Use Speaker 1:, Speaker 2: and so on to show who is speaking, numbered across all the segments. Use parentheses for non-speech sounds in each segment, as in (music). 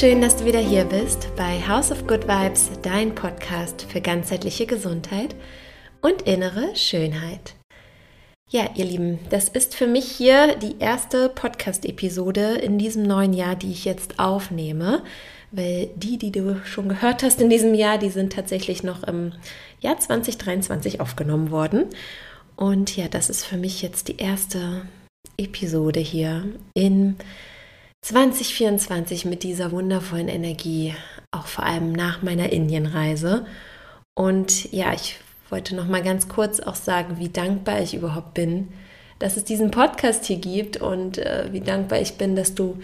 Speaker 1: schön, dass du wieder hier bist bei House of Good Vibes, dein Podcast für ganzheitliche Gesundheit und innere Schönheit. Ja, ihr Lieben, das ist für mich hier die erste Podcast-Episode in diesem neuen Jahr, die ich jetzt aufnehme, weil die, die du schon gehört hast in diesem Jahr, die sind tatsächlich noch im Jahr 2023 aufgenommen worden. Und ja, das ist für mich jetzt die erste Episode hier in 2024 mit dieser wundervollen Energie, auch vor allem nach meiner Indienreise. Und ja, ich wollte noch mal ganz kurz auch sagen, wie dankbar ich überhaupt bin, dass es diesen Podcast hier gibt und äh, wie dankbar ich bin, dass du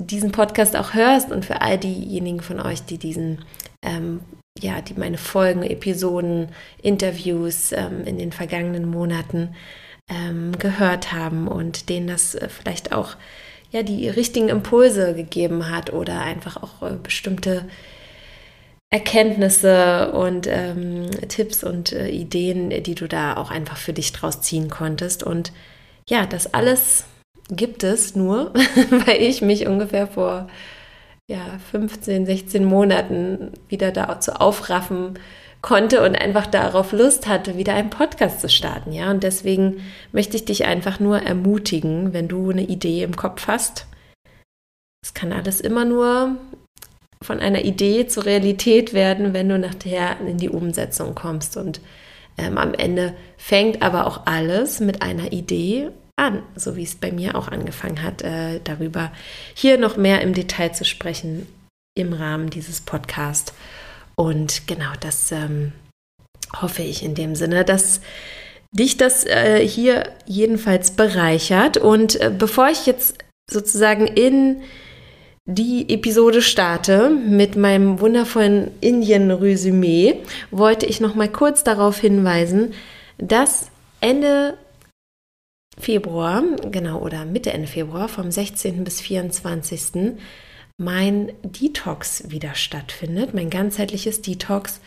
Speaker 1: diesen Podcast auch hörst und für all diejenigen von euch, die diesen ähm, ja, die meine Folgen, Episoden, Interviews ähm, in den vergangenen Monaten ähm, gehört haben und denen das äh, vielleicht auch ja die richtigen Impulse gegeben hat oder einfach auch äh, bestimmte Erkenntnisse und ähm, Tipps und äh, Ideen, die du da auch einfach für dich draus ziehen konntest. Und ja, das alles gibt es nur, (laughs) weil ich mich ungefähr vor ja, 15, 16 Monaten wieder dazu aufraffen konnte und einfach darauf Lust hatte, wieder einen Podcast zu starten. Ja, und deswegen möchte ich dich einfach nur ermutigen, wenn du eine Idee im Kopf hast. Es kann alles immer nur von einer Idee zur Realität werden, wenn du nachher in die Umsetzung kommst. Und ähm, am Ende fängt aber auch alles mit einer Idee an, so wie es bei mir auch angefangen hat, äh, darüber hier noch mehr im Detail zu sprechen im Rahmen dieses Podcasts. Und genau das ähm, hoffe ich in dem Sinne, dass dich das äh, hier jedenfalls bereichert. Und äh, bevor ich jetzt sozusagen in die Episode starte mit meinem wundervollen Indien-Resümee, wollte ich noch mal kurz darauf hinweisen, dass Ende Februar, genau, oder Mitte, Ende Februar, vom 16. bis 24. mein Detox wieder stattfindet, mein ganzheitliches Detox.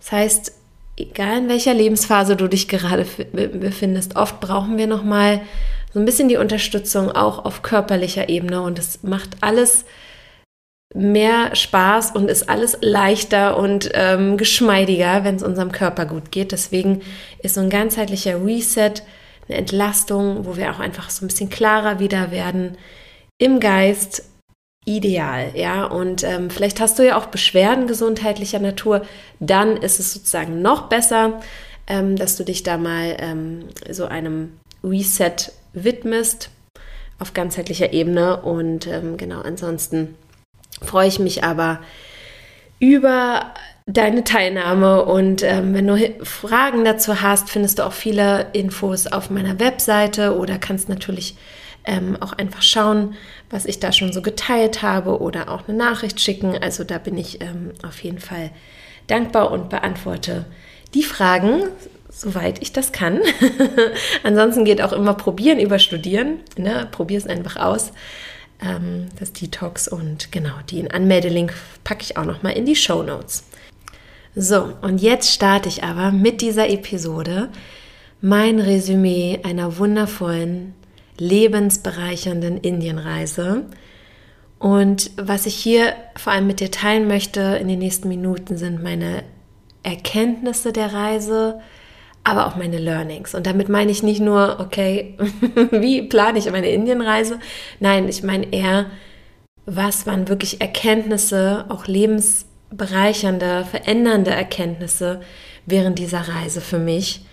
Speaker 1: Das heißt, egal in welcher Lebensphase du dich gerade befindest, oft brauchen wir nochmal so ein bisschen die Unterstützung auch auf körperlicher Ebene und es macht alles mehr Spaß und ist alles leichter und ähm, geschmeidiger, wenn es unserem Körper gut geht. Deswegen ist so ein ganzheitlicher Reset eine Entlastung, wo wir auch einfach so ein bisschen klarer wieder werden im Geist ideal, ja. Und ähm, vielleicht hast du ja auch Beschwerden gesundheitlicher Natur, dann ist es sozusagen noch besser, ähm, dass du dich da mal ähm, so einem Reset widmest auf ganzheitlicher Ebene. Und ähm, genau, ansonsten freue ich mich aber über deine Teilnahme und ähm, wenn du Fragen dazu hast, findest du auch viele Infos auf meiner Webseite oder kannst natürlich ähm, auch einfach schauen, was ich da schon so geteilt habe oder auch eine Nachricht schicken. Also da bin ich ähm, auf jeden Fall dankbar und beantworte die Fragen, soweit ich das kann. (laughs) Ansonsten geht auch immer probieren über studieren. Ne? Probier es einfach aus ähm, das Detox und genau, den Anmeldelink packe ich auch noch mal in die Show Notes. So, und jetzt starte ich aber mit dieser Episode mein Resümee einer wundervollen, lebensbereichernden Indienreise. Und was ich hier vor allem mit dir teilen möchte in den nächsten Minuten sind meine Erkenntnisse der Reise, aber auch meine Learnings. Und damit meine ich nicht nur, okay, (laughs) wie plane ich meine Indienreise? Nein, ich meine eher, was waren wirklich Erkenntnisse, auch lebensbereichernde, verändernde Erkenntnisse während dieser Reise für mich,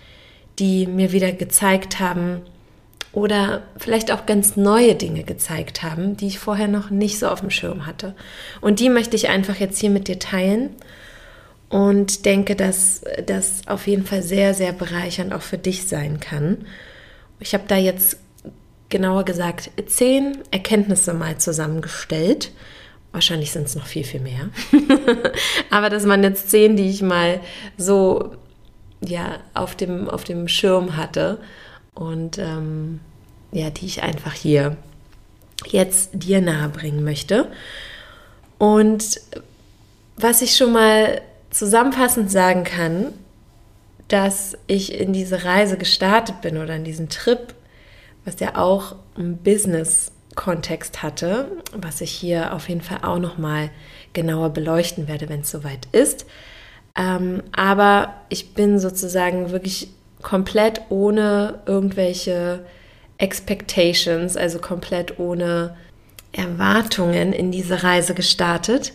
Speaker 1: die mir wieder gezeigt haben oder vielleicht auch ganz neue Dinge gezeigt haben, die ich vorher noch nicht so auf dem Schirm hatte. Und die möchte ich einfach jetzt hier mit dir teilen und denke, dass das auf jeden Fall sehr, sehr bereichernd auch für dich sein kann. Ich habe da jetzt genauer gesagt zehn Erkenntnisse mal zusammengestellt. Wahrscheinlich sind es noch viel, viel mehr. (laughs) Aber das waren jetzt zehn, die ich mal so ja, auf, dem, auf dem Schirm hatte und ähm, ja, die ich einfach hier jetzt dir nahebringen möchte. Und was ich schon mal zusammenfassend sagen kann, dass ich in diese Reise gestartet bin oder in diesen Trip, was ja auch ein Business Kontext hatte, was ich hier auf jeden Fall auch noch mal genauer beleuchten werde, wenn es soweit ist. Ähm, aber ich bin sozusagen wirklich komplett ohne irgendwelche Expectations, also komplett ohne Erwartungen in diese Reise gestartet,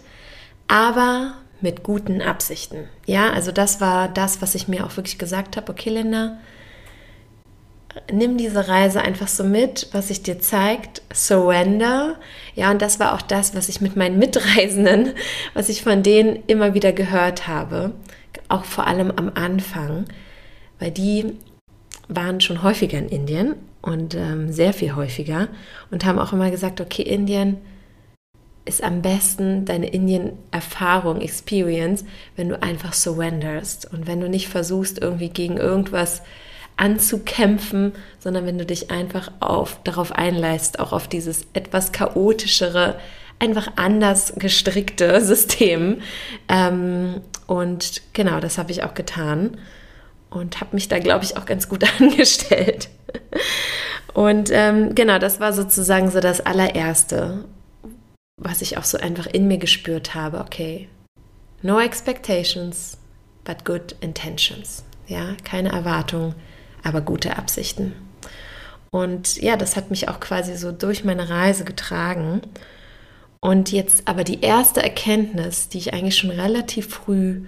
Speaker 1: aber mit guten Absichten. Ja, also das war das, was ich mir auch wirklich gesagt habe. Okay, Linda, nimm diese Reise einfach so mit, was sich dir zeigt, surrender. Ja, und das war auch das, was ich mit meinen Mitreisenden, was ich von denen immer wieder gehört habe, auch vor allem am Anfang, weil die waren schon häufiger in Indien und ähm, sehr viel häufiger und haben auch immer gesagt, okay, Indien ist am besten deine Indien-Erfahrung, Experience, wenn du einfach surrenderst und wenn du nicht versuchst, irgendwie gegen irgendwas anzukämpfen, sondern wenn du dich einfach auf, darauf einleist, auch auf dieses etwas chaotischere, einfach anders gestrickte (laughs) System. Ähm, und genau, das habe ich auch getan und habe mich da, glaube ich, auch ganz gut (laughs) angestellt. Und ähm, genau, das war sozusagen so das allererste, was ich auch so einfach in mir gespürt habe. Okay, no expectations, but good intentions. Ja, keine Erwartungen aber gute Absichten. Und ja, das hat mich auch quasi so durch meine Reise getragen. Und jetzt aber die erste Erkenntnis, die ich eigentlich schon relativ früh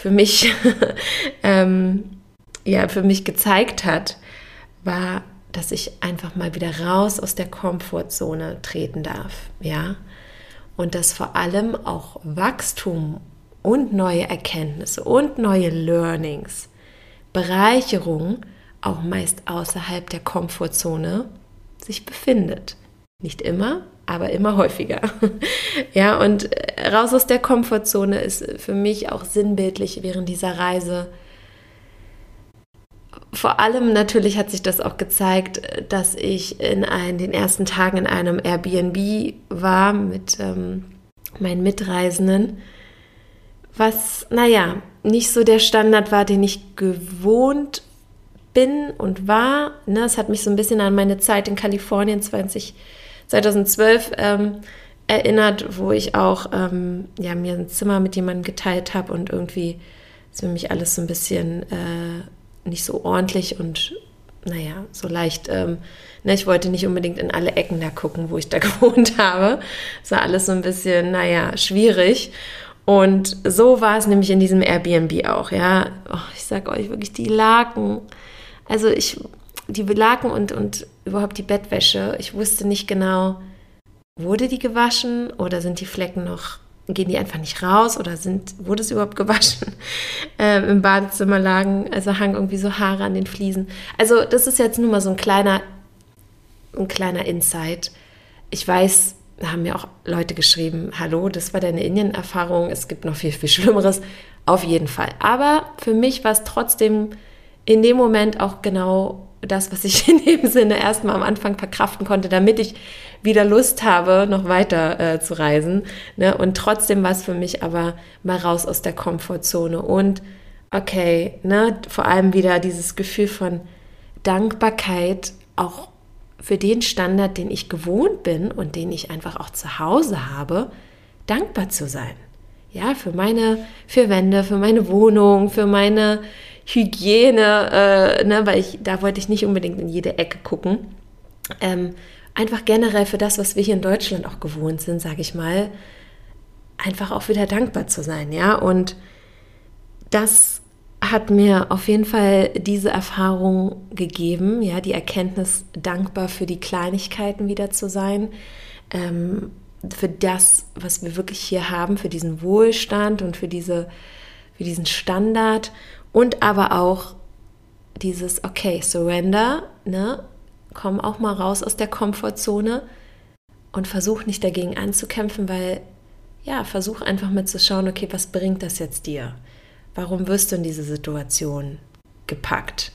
Speaker 1: für mich, (laughs) ähm, ja, für mich gezeigt hat, war, dass ich einfach mal wieder raus aus der Komfortzone treten darf, ja. Und dass vor allem auch Wachstum und neue Erkenntnisse und neue Learnings, Bereicherung auch meist außerhalb der Komfortzone sich befindet. Nicht immer, aber immer häufiger. (laughs) ja, und äh, raus aus der Komfortzone ist für mich auch sinnbildlich während dieser Reise. Vor allem natürlich hat sich das auch gezeigt, dass ich in ein, den ersten Tagen in einem Airbnb war mit ähm, meinen Mitreisenden, was, naja, nicht so der Standard war, den ich gewohnt bin und war. Ne, es hat mich so ein bisschen an meine Zeit in Kalifornien 20, 2012 ähm, erinnert, wo ich auch ähm, ja, mir ein Zimmer mit jemandem geteilt habe und irgendwie ist für mich alles so ein bisschen äh, nicht so ordentlich und naja, so leicht. Ähm, ne, ich wollte nicht unbedingt in alle Ecken da gucken, wo ich da (laughs) gewohnt habe. Es war alles so ein bisschen, naja, schwierig. Und so war es nämlich in diesem Airbnb auch, ja. Oh, ich sag euch wirklich, die Laken, also ich, die Laken und, und überhaupt die Bettwäsche, ich wusste nicht genau, wurde die gewaschen oder sind die Flecken noch, gehen die einfach nicht raus oder sind, wurde es überhaupt gewaschen? (laughs) Ähm, Im Badezimmer lagen, also hang irgendwie so Haare an den Fliesen. Also das ist jetzt nur mal so ein kleiner, ein kleiner Insight. Ich weiß, da haben mir auch Leute geschrieben, hallo, das war deine Indien-Erfahrung, es gibt noch viel, viel Schlimmeres. Auf jeden Fall. Aber für mich war es trotzdem in dem Moment auch genau das, was ich (laughs) in dem Sinne erstmal am Anfang verkraften konnte, damit ich wieder Lust habe, noch weiter äh, zu reisen. Ne? Und trotzdem war es für mich aber mal raus aus der Komfortzone und okay, ne, vor allem wieder dieses Gefühl von Dankbarkeit auch für den Standard, den ich gewohnt bin und den ich einfach auch zu Hause habe, dankbar zu sein. Ja, für meine vier Wände, für meine Wohnung, für meine Hygiene, äh, ne, weil ich, da wollte ich nicht unbedingt in jede Ecke gucken. Ähm, einfach generell für das, was wir hier in Deutschland auch gewohnt sind, sage ich mal, einfach auch wieder dankbar zu sein, ja. Und das hat mir auf jeden Fall diese Erfahrung gegeben, ja, die Erkenntnis, dankbar für die Kleinigkeiten wieder zu sein, ähm, für das, was wir wirklich hier haben, für diesen Wohlstand und für diese, für diesen Standard und aber auch dieses, okay, surrender, ne? Komm auch mal raus aus der Komfortzone und versuch nicht dagegen anzukämpfen, weil, ja, versuch einfach mal zu schauen, okay, was bringt das jetzt dir? Warum wirst du in diese Situation gepackt?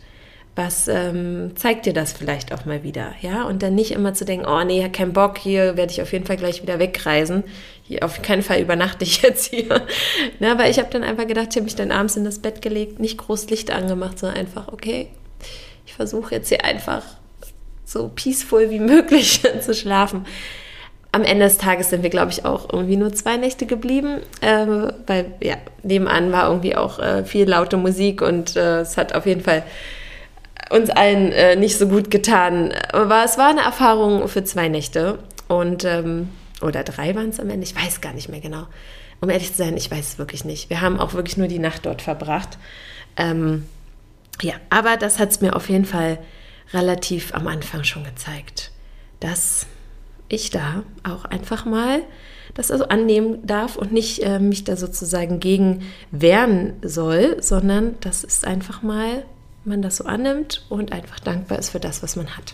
Speaker 1: Was ähm, zeigt dir das vielleicht auch mal wieder? Ja, und dann nicht immer zu denken, oh nee, kein Bock, hier werde ich auf jeden Fall gleich wieder wegreisen. Hier, auf keinen Fall übernachte ich (laughs) jetzt hier. Na, aber ich habe dann einfach gedacht, ich habe mich dann abends in das Bett gelegt, nicht groß Licht angemacht, sondern einfach, okay, ich versuche jetzt hier einfach so peaceful wie möglich (laughs) zu schlafen. Am Ende des Tages sind wir, glaube ich, auch irgendwie nur zwei Nächte geblieben, äh, weil ja, nebenan war irgendwie auch äh, viel laute Musik und äh, es hat auf jeden Fall uns allen äh, nicht so gut getan. Aber es war eine Erfahrung für zwei Nächte und ähm, oder drei waren es am Ende, ich weiß gar nicht mehr genau. Um ehrlich zu sein, ich weiß es wirklich nicht. Wir haben auch wirklich nur die Nacht dort verbracht. Ähm, ja, aber das hat es mir auf jeden Fall relativ am Anfang schon gezeigt, dass ich da auch einfach mal das also annehmen darf und nicht äh, mich da sozusagen gegen wehren soll, sondern das ist einfach mal, man das so annimmt und einfach dankbar ist für das, was man hat.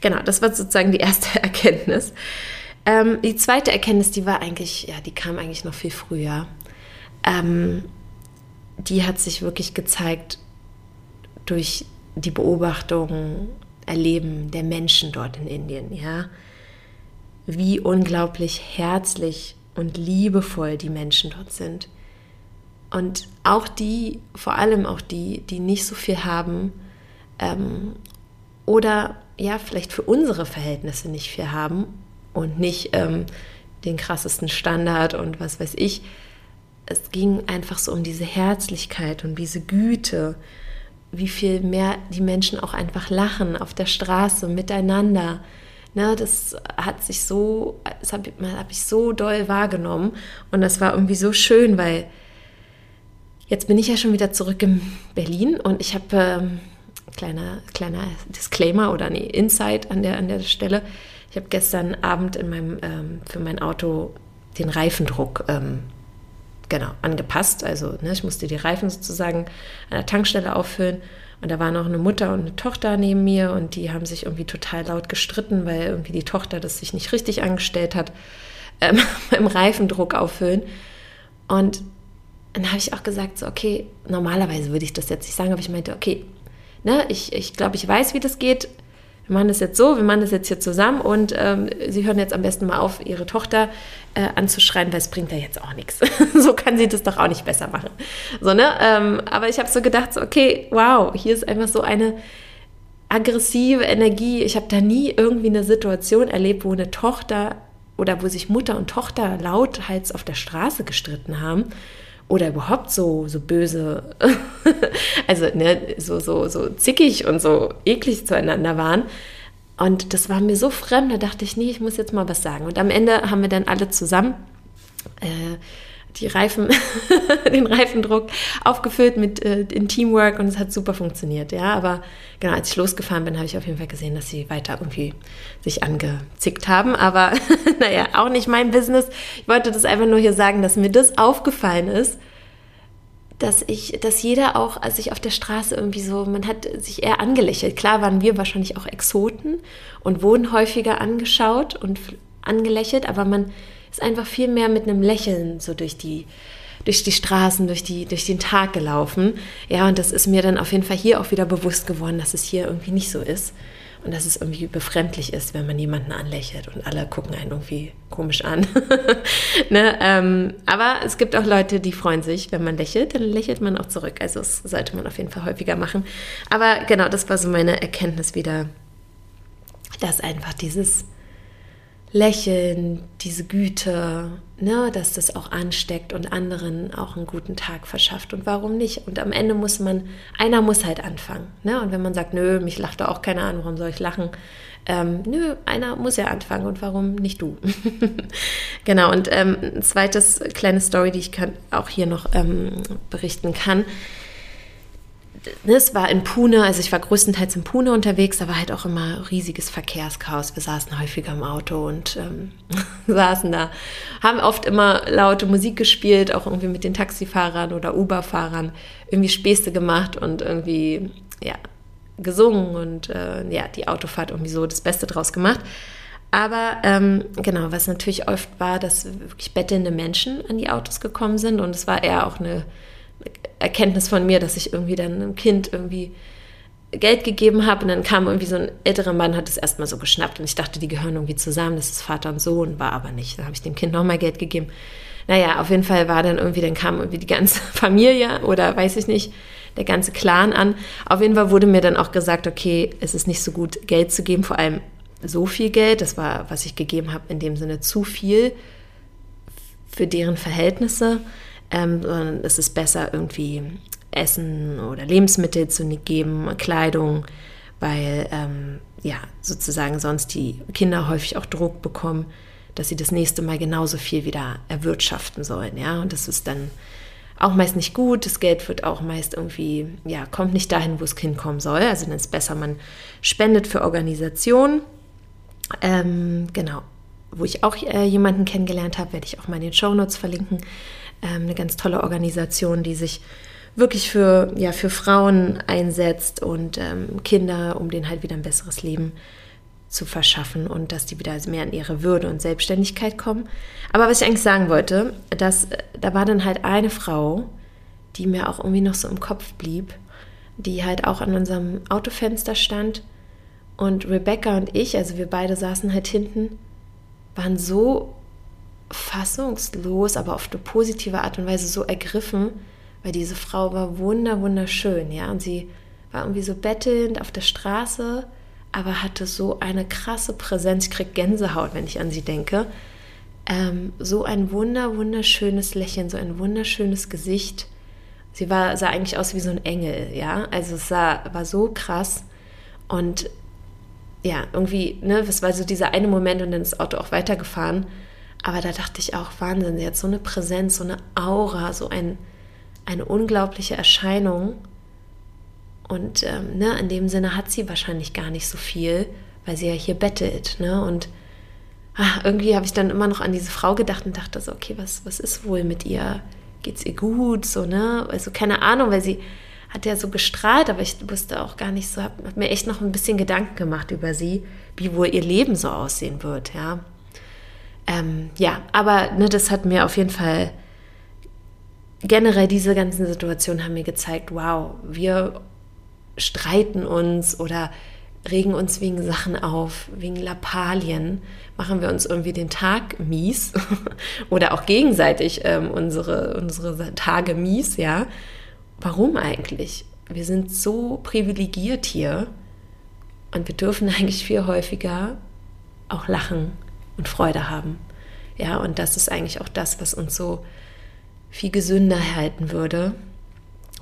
Speaker 1: Genau, das war sozusagen die erste (laughs) Erkenntnis. Ähm, die zweite Erkenntnis, die war eigentlich, ja, die kam eigentlich noch viel früher. Ähm, die hat sich wirklich gezeigt durch die Beobachtung, Erleben der Menschen dort in Indien, ja. Wie unglaublich herzlich und liebevoll die Menschen dort sind. Und auch die, vor allem auch die, die nicht so viel haben ähm, oder ja, vielleicht für unsere Verhältnisse nicht viel haben und nicht ähm, den krassesten Standard und was weiß ich, es ging einfach so um diese Herzlichkeit und diese Güte, wie viel mehr die Menschen auch einfach lachen auf der Straße miteinander. Ne, das hat sich so, das habe hab ich so doll wahrgenommen und das war irgendwie so schön, weil jetzt bin ich ja schon wieder zurück in Berlin und ich habe ähm, kleiner kleiner Disclaimer oder nee Insight an der an der Stelle. Ich habe gestern Abend in meinem ähm, für mein Auto den Reifendruck ähm, genau, angepasst. Also ne, ich musste die Reifen sozusagen an der Tankstelle auffüllen. Und da war noch eine Mutter und eine Tochter neben mir und die haben sich irgendwie total laut gestritten, weil irgendwie die Tochter das sich nicht richtig angestellt hat ähm, (laughs) beim Reifendruck auffüllen. Und dann habe ich auch gesagt, so, okay, normalerweise würde ich das jetzt nicht sagen, aber ich meinte, okay, ne, ich, ich glaube, ich weiß, wie das geht wir machen das jetzt so, wir machen das jetzt hier zusammen und ähm, Sie hören jetzt am besten mal auf, Ihre Tochter äh, anzuschreien, weil es bringt ja jetzt auch nichts. (laughs) so kann sie das doch auch nicht besser machen. So, ne? Ähm, aber ich habe so gedacht, so, okay, wow, hier ist einfach so eine aggressive Energie. Ich habe da nie irgendwie eine Situation erlebt, wo eine Tochter oder wo sich Mutter und Tochter lauthals auf der Straße gestritten haben oder überhaupt so, so böse, (laughs) also ne, so, so, so zickig und so eklig zueinander waren. Und das war mir so fremd, da dachte ich, nee, ich muss jetzt mal was sagen. Und am Ende haben wir dann alle zusammen äh, die Reifen, (laughs) den Reifendruck aufgefüllt mit äh, in Teamwork und es hat super funktioniert. Ja, aber genau, als ich losgefahren bin, habe ich auf jeden Fall gesehen, dass sie weiter irgendwie sich angezickt haben. Aber (laughs) naja, auch nicht mein Business. Ich wollte das einfach nur hier sagen, dass mir das aufgefallen ist, dass ich, dass jeder auch, als ich auf der Straße irgendwie so, man hat sich eher angelächelt. Klar waren wir wahrscheinlich auch Exoten und wurden häufiger angeschaut und angelächelt, aber man ist einfach viel mehr mit einem Lächeln so durch die, durch die Straßen, durch, die, durch den Tag gelaufen. Ja, und das ist mir dann auf jeden Fall hier auch wieder bewusst geworden, dass es hier irgendwie nicht so ist. Und dass es irgendwie befremdlich ist, wenn man jemanden anlächelt und alle gucken einen irgendwie komisch an. (laughs) ne? ähm, aber es gibt auch Leute, die freuen sich, wenn man lächelt, dann lächelt man auch zurück. Also das sollte man auf jeden Fall häufiger machen. Aber genau, das war so meine Erkenntnis wieder, dass einfach dieses Lächeln, diese Güte, ne, dass das auch ansteckt und anderen auch einen guten Tag verschafft. Und warum nicht? Und am Ende muss man, einer muss halt anfangen. Ne? Und wenn man sagt, nö, mich lacht da auch keiner an, warum soll ich lachen? Ähm, nö, einer muss ja anfangen und warum nicht du? (laughs) genau, und ähm, ein zweites kleine Story, die ich kann, auch hier noch ähm, berichten kann es war in Pune, also ich war größtenteils in Pune unterwegs, da war halt auch immer riesiges Verkehrschaos. Wir saßen häufiger im Auto und ähm, (laughs) saßen da, haben oft immer laute Musik gespielt, auch irgendwie mit den Taxifahrern oder Uber-Fahrern, irgendwie Späße gemacht und irgendwie, ja, gesungen und äh, ja, die Autofahrt irgendwie so das Beste draus gemacht. Aber ähm, genau, was natürlich oft war, dass wirklich bettelnde Menschen an die Autos gekommen sind und es war eher auch eine Erkenntnis von mir, dass ich irgendwie dann einem Kind irgendwie Geld gegeben habe und dann kam irgendwie so ein älterer Mann, hat es erstmal so geschnappt und ich dachte, die gehören irgendwie zusammen, das ist Vater und Sohn, war aber nicht. Dann habe ich dem Kind nochmal Geld gegeben. Naja, auf jeden Fall war dann irgendwie, dann kam irgendwie die ganze (laughs) Familie oder weiß ich nicht, der ganze Clan an. Auf jeden Fall wurde mir dann auch gesagt, okay, es ist nicht so gut, Geld zu geben, vor allem so viel Geld, das war, was ich gegeben habe, in dem Sinne zu viel für deren Verhältnisse, ähm, sondern es ist besser, irgendwie Essen oder Lebensmittel zu geben, Kleidung, weil ähm, ja sozusagen sonst die Kinder häufig auch Druck bekommen, dass sie das nächste Mal genauso viel wieder erwirtschaften sollen, ja, und das ist dann auch meist nicht gut. Das Geld wird auch meist irgendwie, ja, kommt nicht dahin, wo es hinkommen soll. Also dann ist es besser, man spendet für Organisationen. Ähm, genau, wo ich auch äh, jemanden kennengelernt habe, werde ich auch mal in den Show Notes verlinken. Ähm, eine ganz tolle Organisation, die sich wirklich für, ja, für Frauen einsetzt und ähm, Kinder, um denen halt wieder ein besseres Leben zu verschaffen und dass die wieder mehr in ihre Würde und Selbstständigkeit kommen. Aber was ich eigentlich sagen wollte, dass da war dann halt eine Frau, die mir auch irgendwie noch so im Kopf blieb, die halt auch an unserem Autofenster stand und Rebecca und ich, also wir beide saßen halt hinten, waren so fassungslos, aber auf eine positive Art und Weise so ergriffen, weil diese Frau war wunder, wunderschön, ja, und sie war irgendwie so bettelnd auf der Straße, aber hatte so eine krasse Präsenz. Ich kriege Gänsehaut, wenn ich an sie denke. Ähm, so ein wunder, wunderschönes Lächeln, so ein wunderschönes Gesicht. Sie war, sah eigentlich aus wie so ein Engel, ja. Also es sah, war so krass. Und ja, irgendwie, ne, es war so dieser eine Moment und dann ist das Auto auch weitergefahren. Aber da dachte ich auch, Wahnsinn, sie hat so eine Präsenz, so eine Aura, so ein, eine unglaubliche Erscheinung. Und ähm, ne, in dem Sinne hat sie wahrscheinlich gar nicht so viel, weil sie ja hier bettelt. Ne? Und ach, irgendwie habe ich dann immer noch an diese Frau gedacht und dachte so, okay, was, was ist wohl mit ihr? Geht es ihr gut? So, ne? Also keine Ahnung, weil sie hat ja so gestrahlt, aber ich wusste auch gar nicht so, habe hab mir echt noch ein bisschen Gedanken gemacht über sie, wie wohl ihr Leben so aussehen wird, ja. Ähm, ja, aber ne, das hat mir auf jeden Fall generell diese ganzen Situationen haben mir gezeigt, wow, wir streiten uns oder regen uns wegen Sachen auf, wegen Lappalien, machen wir uns irgendwie den Tag mies (laughs) oder auch gegenseitig ähm, unsere, unsere Tage mies, ja. Warum eigentlich? Wir sind so privilegiert hier und wir dürfen (laughs) eigentlich viel häufiger auch lachen und Freude haben. Ja, und das ist eigentlich auch das, was uns so viel gesünder halten würde,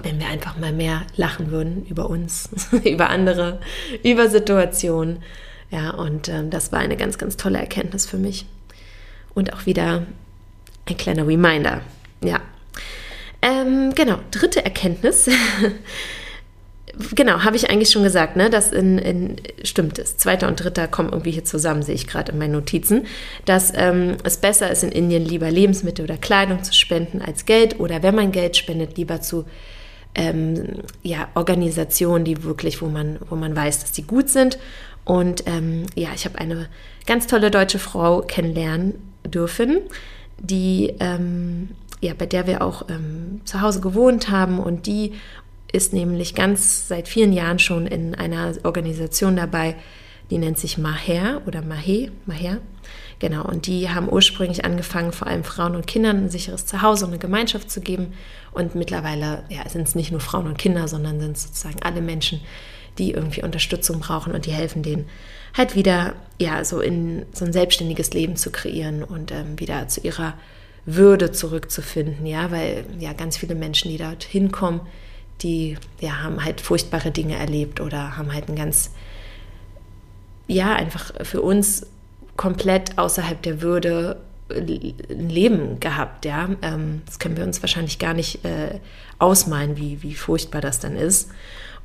Speaker 1: wenn wir einfach mal mehr lachen würden über uns, (laughs) über andere, über Situationen. Ja, und ähm, das war eine ganz, ganz tolle Erkenntnis für mich. Und auch wieder ein kleiner Reminder. Ja, ähm, genau, dritte Erkenntnis. (laughs) genau, habe ich eigentlich schon gesagt, ne? Das in, in, stimmt es. Zweiter und dritter kommen irgendwie hier zusammen, sehe ich gerade in meinen Notizen. Dass ähm, es besser ist, in Indien lieber Lebensmittel oder Kleidung zu spenden als Geld oder wenn man Geld spendet, lieber zu ähm, ja, Organisationen, die wirklich, wo man, wo man weiß, dass die gut sind. Und ähm, ja, ich habe eine ganz tolle deutsche Frau kennenlernen dürfen, die ähm, ja, bei der wir auch ähm, zu Hause gewohnt haben und die ist nämlich ganz seit vielen Jahren schon in einer Organisation dabei, die nennt sich Maher oder Mahe, Maher. Genau, und die haben ursprünglich angefangen, vor allem Frauen und Kindern ein sicheres Zuhause und eine Gemeinschaft zu geben. Und mittlerweile ja, sind es nicht nur Frauen und Kinder, sondern sind es sozusagen alle Menschen, die irgendwie Unterstützung brauchen und die helfen denen halt wieder ja so in so ein selbstständiges Leben zu kreieren und ähm, wieder zu ihrer würde zurückzufinden, ja, weil ja ganz viele Menschen, die dort hinkommen, die ja haben halt furchtbare Dinge erlebt oder haben halt ein ganz ja einfach für uns komplett außerhalb der Würde ein Leben gehabt, ja. Ähm, das können wir uns wahrscheinlich gar nicht äh, ausmalen, wie, wie furchtbar das dann ist.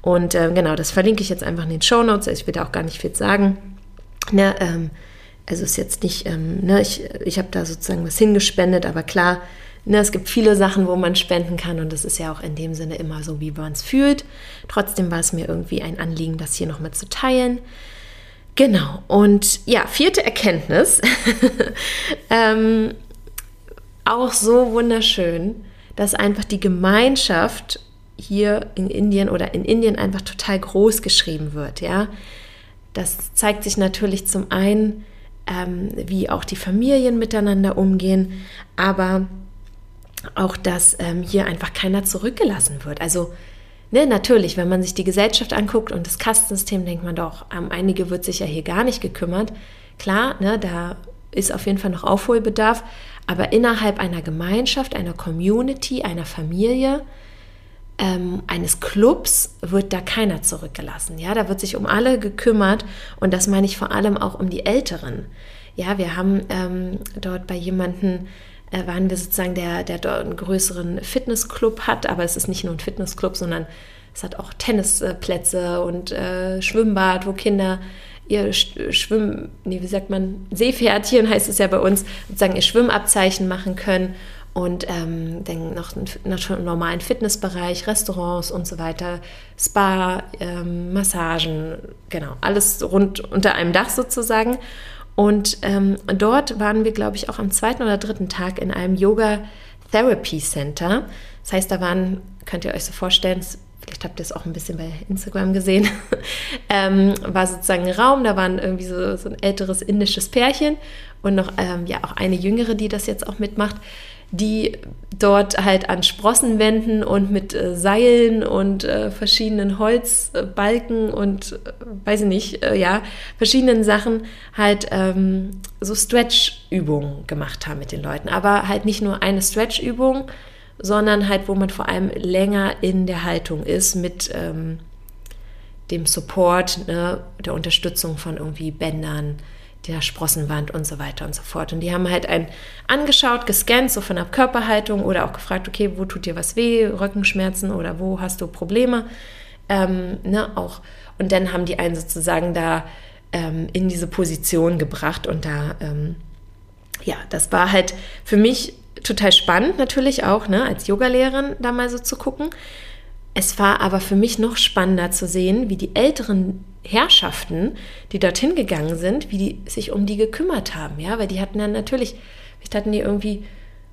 Speaker 1: Und äh, genau, das verlinke ich jetzt einfach in den Show Notes. Ich will da auch gar nicht viel sagen. Ne, ähm, also ist jetzt nicht, ähm, ne, ich, ich habe da sozusagen was hingespendet, aber klar, ne, es gibt viele Sachen, wo man spenden kann und das ist ja auch in dem Sinne immer so, wie man es fühlt. Trotzdem war es mir irgendwie ein Anliegen, das hier nochmal zu teilen. Genau, und ja, vierte Erkenntnis, (laughs) ähm, auch so wunderschön, dass einfach die Gemeinschaft hier in Indien oder in Indien einfach total groß geschrieben wird, ja. Das zeigt sich natürlich zum einen, ähm, wie auch die Familien miteinander umgehen, aber auch, dass ähm, hier einfach keiner zurückgelassen wird. Also ne, natürlich, wenn man sich die Gesellschaft anguckt und das Kastensystem, denkt man doch, um einige wird sich ja hier gar nicht gekümmert. Klar, ne, da ist auf jeden Fall noch Aufholbedarf, aber innerhalb einer Gemeinschaft, einer Community, einer Familie, ähm, eines Clubs wird da keiner zurückgelassen. Ja, da wird sich um alle gekümmert und das meine ich vor allem auch um die Älteren. Ja, wir haben ähm, dort bei jemanden waren wir sozusagen der, der dort einen größeren Fitnessclub hat, aber es ist nicht nur ein Fitnessclub, sondern es hat auch Tennisplätze und äh, Schwimmbad, wo Kinder ihr Schwimm, nee, wie sagt man, Seepferdchen heißt es ja bei uns, sozusagen ihr Schwimmabzeichen machen können und ähm, dann noch einen normalen Fitnessbereich, Restaurants und so weiter, Spa, ähm, Massagen, genau, alles rund unter einem Dach sozusagen. Und ähm, dort waren wir, glaube ich, auch am zweiten oder dritten Tag in einem Yoga Therapy Center. Das heißt, da waren, könnt ihr euch so vorstellen, vielleicht habt ihr es auch ein bisschen bei Instagram gesehen, (laughs) ähm, war sozusagen ein Raum, da waren irgendwie so, so ein älteres indisches Pärchen und noch ähm, ja auch eine jüngere, die das jetzt auch mitmacht die dort halt an Sprossenwänden und mit äh, Seilen und äh, verschiedenen Holzbalken und äh, weiß ich nicht, äh, ja, verschiedenen Sachen halt ähm, so Stretch-Übungen gemacht haben mit den Leuten. Aber halt nicht nur eine Stretch-Übung, sondern halt, wo man vor allem länger in der Haltung ist mit ähm, dem Support, ne, der Unterstützung von irgendwie Bändern, der Sprossenwand und so weiter und so fort. Und die haben halt einen angeschaut, gescannt, so von der Körperhaltung oder auch gefragt, okay, wo tut dir was weh, Rückenschmerzen oder wo hast du Probleme, ähm, ne, auch. Und dann haben die einen sozusagen da ähm, in diese Position gebracht und da, ähm, ja, das war halt für mich total spannend natürlich auch, ne, als Yogalehrerin da mal so zu gucken. Es war aber für mich noch spannender zu sehen, wie die älteren Herrschaften, die dorthin gegangen sind, wie die sich um die gekümmert haben, ja, weil die hatten dann natürlich, vielleicht hatten die irgendwie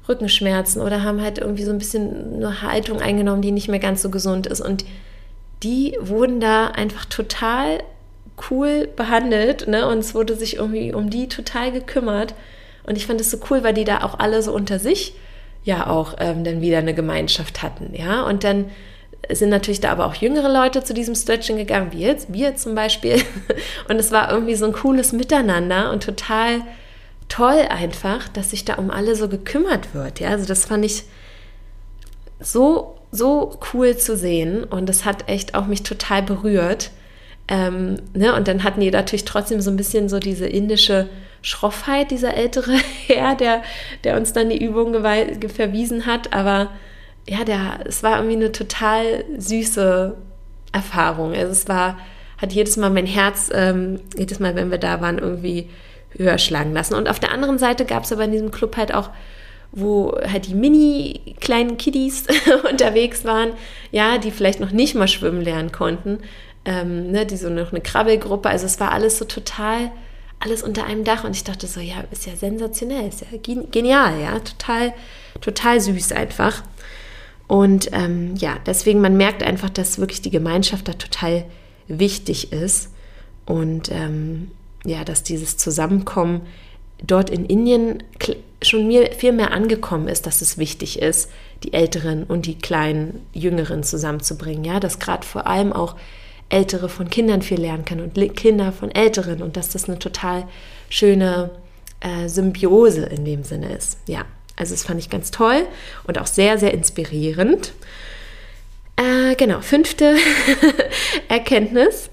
Speaker 1: Rückenschmerzen oder haben halt irgendwie so ein bisschen eine Haltung eingenommen, die nicht mehr ganz so gesund ist. Und die wurden da einfach total cool behandelt, ne, und es wurde sich irgendwie um die total gekümmert. Und ich fand es so cool, weil die da auch alle so unter sich ja auch ähm, dann wieder eine Gemeinschaft hatten, ja, und dann sind natürlich da aber auch jüngere Leute zu diesem Stretching gegangen, wie jetzt, wir zum Beispiel. (laughs) Und es war irgendwie so ein cooles Miteinander und total toll einfach, dass sich da um alle so gekümmert wird. Ja, also das fand ich so, so cool zu sehen und das hat echt auch mich total berührt. Ähm, ne? Und dann hatten die natürlich trotzdem so ein bisschen so diese indische Schroffheit, dieser ältere (laughs) Herr, der, der uns dann die Übung verwiesen hat, aber ja, der, es war irgendwie eine total süße Erfahrung. Also es war, hat jedes Mal mein Herz, ähm, jedes Mal, wenn wir da waren, irgendwie höher schlagen lassen. Und auf der anderen Seite gab es aber in diesem Club halt auch, wo halt die mini kleinen Kiddies (laughs) unterwegs waren, ja, die vielleicht noch nicht mal schwimmen lernen konnten, ähm, ne, die so noch eine Krabbelgruppe. Also es war alles so total, alles unter einem Dach. Und ich dachte so, ja, ist ja sensationell, ist ja genial, ja, total, total süß einfach. Und ähm, ja, deswegen, man merkt einfach, dass wirklich die Gemeinschaft da total wichtig ist. Und ähm, ja, dass dieses Zusammenkommen dort in Indien schon mir viel mehr angekommen ist, dass es wichtig ist, die Älteren und die kleinen Jüngeren zusammenzubringen. Ja, dass gerade vor allem auch Ältere von Kindern viel lernen können und Kinder von Älteren und dass das eine total schöne äh, Symbiose in dem Sinne ist. Ja. Also das fand ich ganz toll und auch sehr, sehr inspirierend. Äh, genau, fünfte (laughs) Erkenntnis.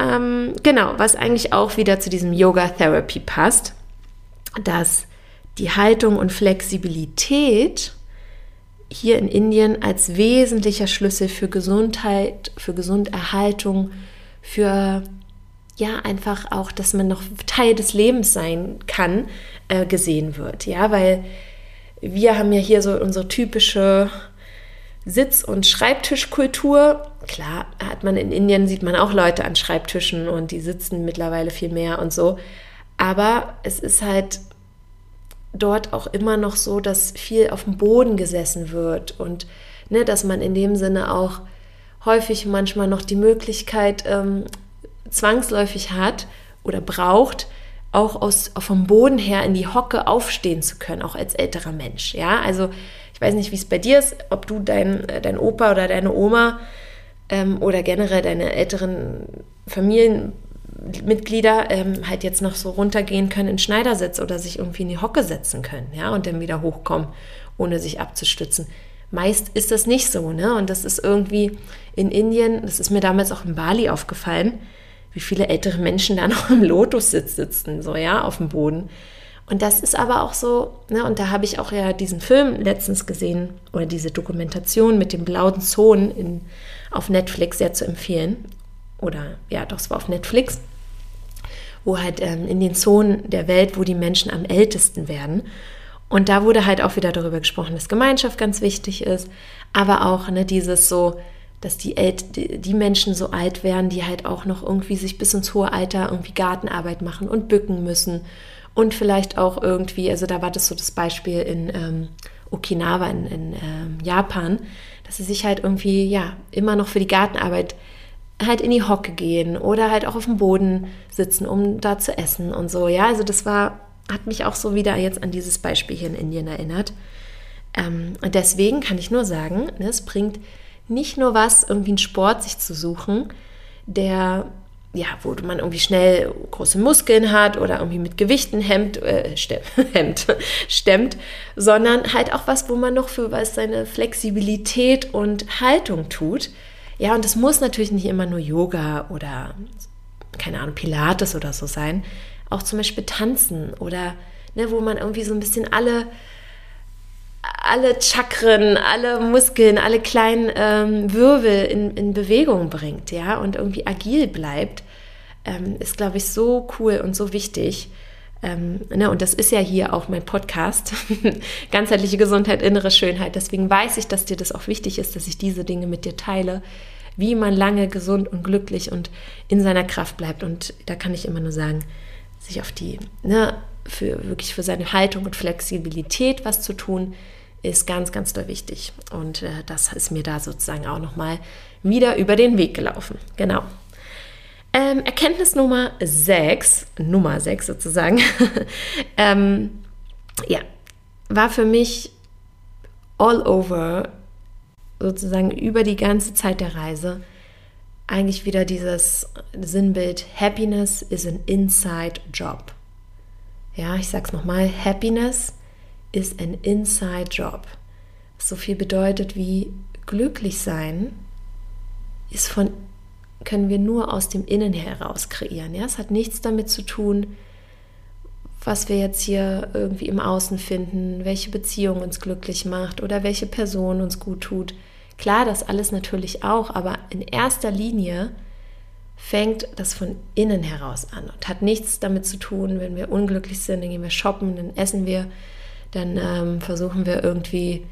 Speaker 1: Ähm, genau, was eigentlich auch wieder zu diesem Yoga Therapy passt, dass die Haltung und Flexibilität hier in Indien als wesentlicher Schlüssel für Gesundheit, für Gesunderhaltung, für ja einfach auch, dass man noch Teil des Lebens sein kann, äh, gesehen wird. Ja, weil wir haben ja hier so unsere typische Sitz- und Schreibtischkultur. Klar, hat man in Indien sieht man auch Leute an Schreibtischen und die sitzen mittlerweile viel mehr und so. Aber es ist halt dort auch immer noch so, dass viel auf dem Boden gesessen wird und ne, dass man in dem Sinne auch häufig manchmal noch die Möglichkeit ähm, zwangsläufig hat oder braucht, auch aus, vom Boden her in die Hocke aufstehen zu können, auch als älterer Mensch. Ja, also ich weiß nicht, wie es bei dir ist, ob du dein, äh, dein Opa oder deine Oma ähm, oder generell deine älteren Familienmitglieder ähm, halt jetzt noch so runtergehen können in Schneidersitz oder sich irgendwie in die Hocke setzen können, ja, und dann wieder hochkommen, ohne sich abzustützen. Meist ist das nicht so, ne? Und das ist irgendwie in Indien, das ist mir damals auch in Bali aufgefallen, wie viele ältere Menschen da (laughs) noch im Lotussitz sitzen, so ja, auf dem Boden. Und das ist aber auch so, ne, und da habe ich auch ja diesen Film letztens gesehen oder diese Dokumentation mit dem blauen Zonen in, auf Netflix sehr zu empfehlen. Oder ja, doch, es war auf Netflix, wo halt ähm, in den Zonen der Welt, wo die Menschen am ältesten werden. Und da wurde halt auch wieder darüber gesprochen, dass Gemeinschaft ganz wichtig ist, aber auch ne, dieses so, dass die, El die Menschen so alt werden, die halt auch noch irgendwie sich bis ins hohe Alter irgendwie Gartenarbeit machen und bücken müssen. Und vielleicht auch irgendwie, also da war das so das Beispiel in ähm, Okinawa in, in ähm, Japan, dass sie sich halt irgendwie, ja, immer noch für die Gartenarbeit halt in die Hocke gehen oder halt auch auf dem Boden sitzen, um da zu essen und so. Ja, also das war, hat mich auch so wieder jetzt an dieses Beispiel hier in Indien erinnert. Ähm, und deswegen kann ich nur sagen, ne, es bringt nicht nur was, irgendwie einen Sport sich zu suchen, der ja, wo man irgendwie schnell große Muskeln hat oder irgendwie mit Gewichten hemmt, äh, (laughs) hemmt, stemmt, sondern halt auch was, wo man noch für was seine Flexibilität und Haltung tut. Ja, und es muss natürlich nicht immer nur Yoga oder, keine Ahnung, Pilates oder so sein. Auch zum Beispiel Tanzen oder, ne, wo man irgendwie so ein bisschen alle alle Chakren, alle Muskeln, alle kleinen ähm, Wirbel in, in Bewegung bringt, ja, und irgendwie agil bleibt, ähm, ist, glaube ich, so cool und so wichtig. Ähm, ne, und das ist ja hier auch mein Podcast, (laughs) ganzheitliche Gesundheit, innere Schönheit. Deswegen weiß ich, dass dir das auch wichtig ist, dass ich diese Dinge mit dir teile, wie man lange gesund und glücklich und in seiner Kraft bleibt. Und da kann ich immer nur sagen, sich auf die, ne, für wirklich für seine Haltung und Flexibilität was zu tun, ist ganz, ganz doll wichtig. Und äh, das ist mir da sozusagen auch nochmal wieder über den Weg gelaufen. Genau. Ähm, Erkenntnis Nummer 6, Nummer 6 sozusagen, (laughs) ähm, ja, war für mich all over, sozusagen über die ganze Zeit der Reise, eigentlich wieder dieses Sinnbild, Happiness is an inside job. Ja, ich sag's nochmal, Happiness ist ein Inside Job. So viel bedeutet wie glücklich sein ist von können wir nur aus dem Innen heraus kreieren. Ja, es hat nichts damit zu tun, was wir jetzt hier irgendwie im Außen finden, welche Beziehung uns glücklich macht oder welche Person uns gut tut. Klar, das alles natürlich auch, aber in erster Linie fängt das von innen heraus an und hat nichts damit zu tun, wenn wir unglücklich sind, dann gehen wir shoppen, dann essen wir dann ähm, versuchen wir irgendwie,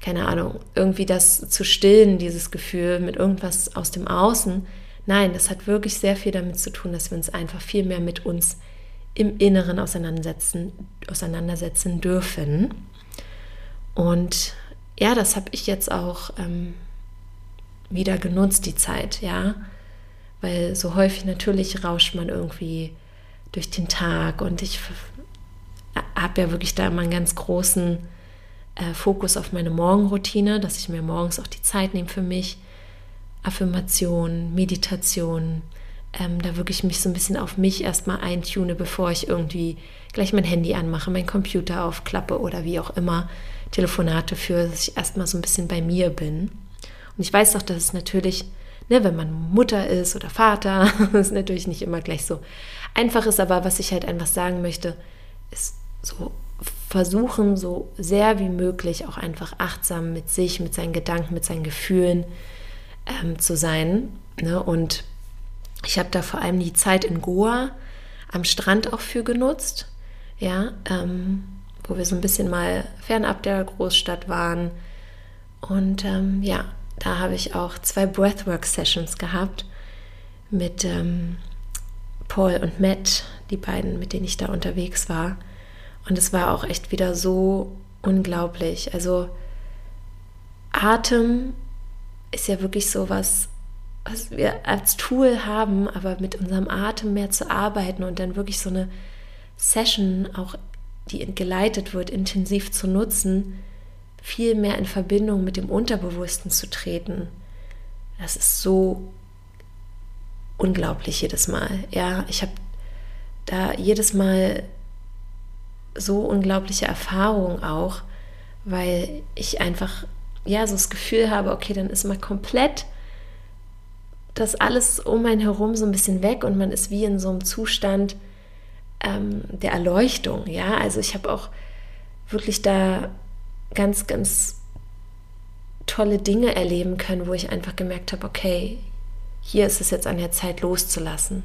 Speaker 1: keine Ahnung, irgendwie das zu stillen, dieses Gefühl mit irgendwas aus dem Außen. Nein, das hat wirklich sehr viel damit zu tun, dass wir uns einfach viel mehr mit uns im Inneren auseinandersetzen, auseinandersetzen dürfen. Und ja, das habe ich jetzt auch ähm, wieder genutzt, die Zeit, ja. Weil so häufig natürlich rauscht man irgendwie durch den Tag und ich habe ja wirklich da immer einen ganz großen äh, Fokus auf meine Morgenroutine, dass ich mir morgens auch die Zeit nehme für mich. Affirmation, Meditation, ähm, da wirklich mich so ein bisschen auf mich erstmal eintune, bevor ich irgendwie gleich mein Handy anmache, mein Computer aufklappe oder wie auch immer Telefonate führe, dass ich erstmal so ein bisschen bei mir bin. Und ich weiß doch, dass es natürlich, ne, wenn man Mutter ist oder Vater, (laughs) ist natürlich nicht immer gleich so einfach ist, aber was ich halt einfach sagen möchte, ist so versuchen, so sehr wie möglich auch einfach achtsam mit sich, mit seinen Gedanken, mit seinen Gefühlen ähm, zu sein. Ne? Und ich habe da vor allem die Zeit in Goa am Strand auch für genutzt, ja, ähm, wo wir so ein bisschen mal fernab der Großstadt waren. Und ähm, ja, da habe ich auch zwei Breathwork-Sessions gehabt mit ähm, Paul und Matt, die beiden, mit denen ich da unterwegs war. Und es war auch echt wieder so unglaublich. Also Atem ist ja wirklich so was, was wir als Tool haben, aber mit unserem Atem mehr zu arbeiten und dann wirklich so eine Session, auch die geleitet wird, intensiv zu nutzen, viel mehr in Verbindung mit dem Unterbewussten zu treten. Das ist so unglaublich jedes Mal. Ja, ich habe da jedes Mal so unglaubliche Erfahrungen auch, weil ich einfach ja so das Gefühl habe, okay, dann ist mal komplett das alles um einen herum so ein bisschen weg und man ist wie in so einem Zustand ähm, der Erleuchtung. Ja, also ich habe auch wirklich da ganz, ganz tolle Dinge erleben können, wo ich einfach gemerkt habe, okay, hier ist es jetzt an der Zeit loszulassen.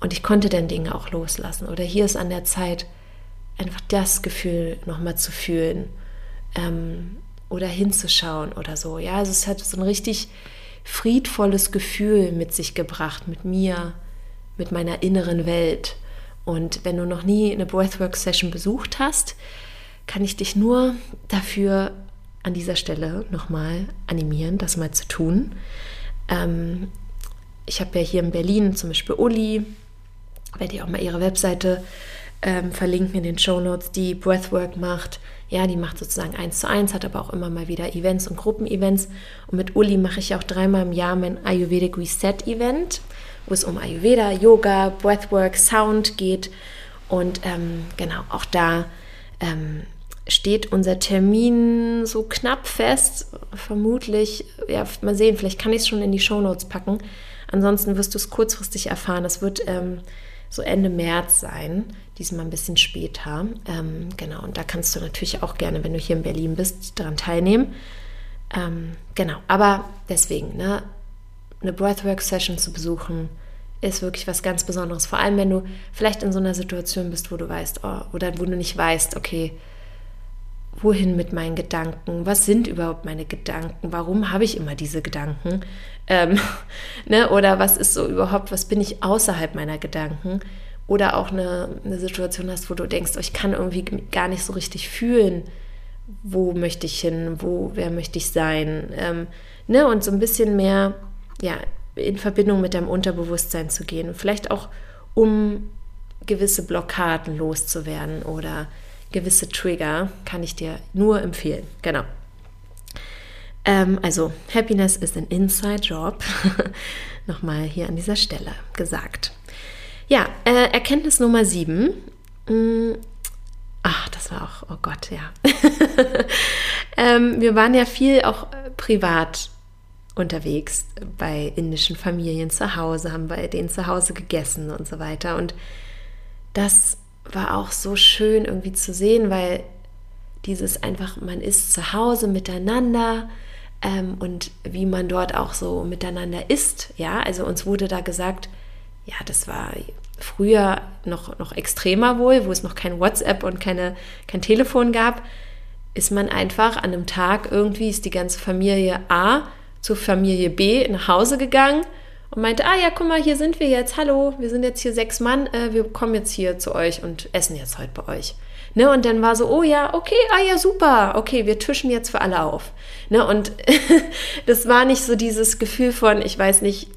Speaker 1: Und ich konnte dann Dinge auch loslassen. Oder hier ist an der Zeit, einfach das Gefühl nochmal zu fühlen ähm, oder hinzuschauen oder so. Ja, also es hat so ein richtig friedvolles Gefühl mit sich gebracht, mit mir, mit meiner inneren Welt. Und wenn du noch nie eine Breathwork-Session besucht hast, kann ich dich nur dafür an dieser Stelle nochmal animieren, das mal zu tun. Ähm, ich habe ja hier in Berlin zum Beispiel Uli, werde ich auch mal ihre Webseite ähm, verlinken in den Show Notes, die Breathwork macht. Ja, die macht sozusagen eins zu eins, hat aber auch immer mal wieder Events und Gruppenevents. Und mit Uli mache ich auch dreimal im Jahr mein Ayurvedic Reset Event, wo es um Ayurveda, Yoga, Breathwork, Sound geht. Und ähm, genau, auch da ähm, steht unser Termin so knapp fest. Vermutlich, ja, mal sehen, vielleicht kann ich es schon in die Show Notes packen. Ansonsten wirst du es kurzfristig erfahren. Es wird ähm, so Ende März sein, diesmal ein bisschen später. Ähm, genau, und da kannst du natürlich auch gerne, wenn du hier in Berlin bist, daran teilnehmen. Ähm, genau, aber deswegen, ne, eine Breathwork-Session zu besuchen, ist wirklich was ganz Besonderes. Vor allem, wenn du vielleicht in so einer Situation bist, wo du weißt, oh, oder wo du nicht weißt, okay, wohin mit meinen Gedanken? Was sind überhaupt meine Gedanken? Warum habe ich immer diese Gedanken? Ähm, (laughs) ne? Oder was ist so überhaupt, was bin ich außerhalb meiner Gedanken? Oder auch eine, eine Situation hast, wo du denkst, oh, ich kann irgendwie gar nicht so richtig fühlen, wo möchte ich hin, wo, wer möchte ich sein? Ähm, ne? Und so ein bisschen mehr ja, in Verbindung mit deinem Unterbewusstsein zu gehen. Vielleicht auch, um gewisse Blockaden loszuwerden oder gewisse Trigger kann ich dir nur empfehlen. Genau. Ähm, also, Happiness ist ein Inside Job. (laughs) Nochmal hier an dieser Stelle gesagt. Ja, äh, Erkenntnis Nummer 7. Hm, ach, das war auch, oh Gott, ja. (laughs) ähm, wir waren ja viel auch privat unterwegs bei indischen Familien zu Hause, haben bei denen zu Hause gegessen und so weiter. Und das war auch so schön irgendwie zu sehen, weil dieses einfach, man ist zu Hause miteinander ähm, und wie man dort auch so miteinander ist. Ja, also uns wurde da gesagt, ja, das war früher noch, noch extremer wohl, wo es noch kein WhatsApp und keine, kein Telefon gab, ist man einfach an einem Tag irgendwie, ist die ganze Familie A zur Familie B nach Hause gegangen und meinte, ah ja, guck mal, hier sind wir jetzt, hallo, wir sind jetzt hier sechs Mann, äh, wir kommen jetzt hier zu euch und essen jetzt heute bei euch. Ne, und dann war so, oh ja, okay, ah ja, super, okay, wir tischen jetzt für alle auf. Ne, und (laughs) das war nicht so dieses Gefühl von, ich weiß nicht,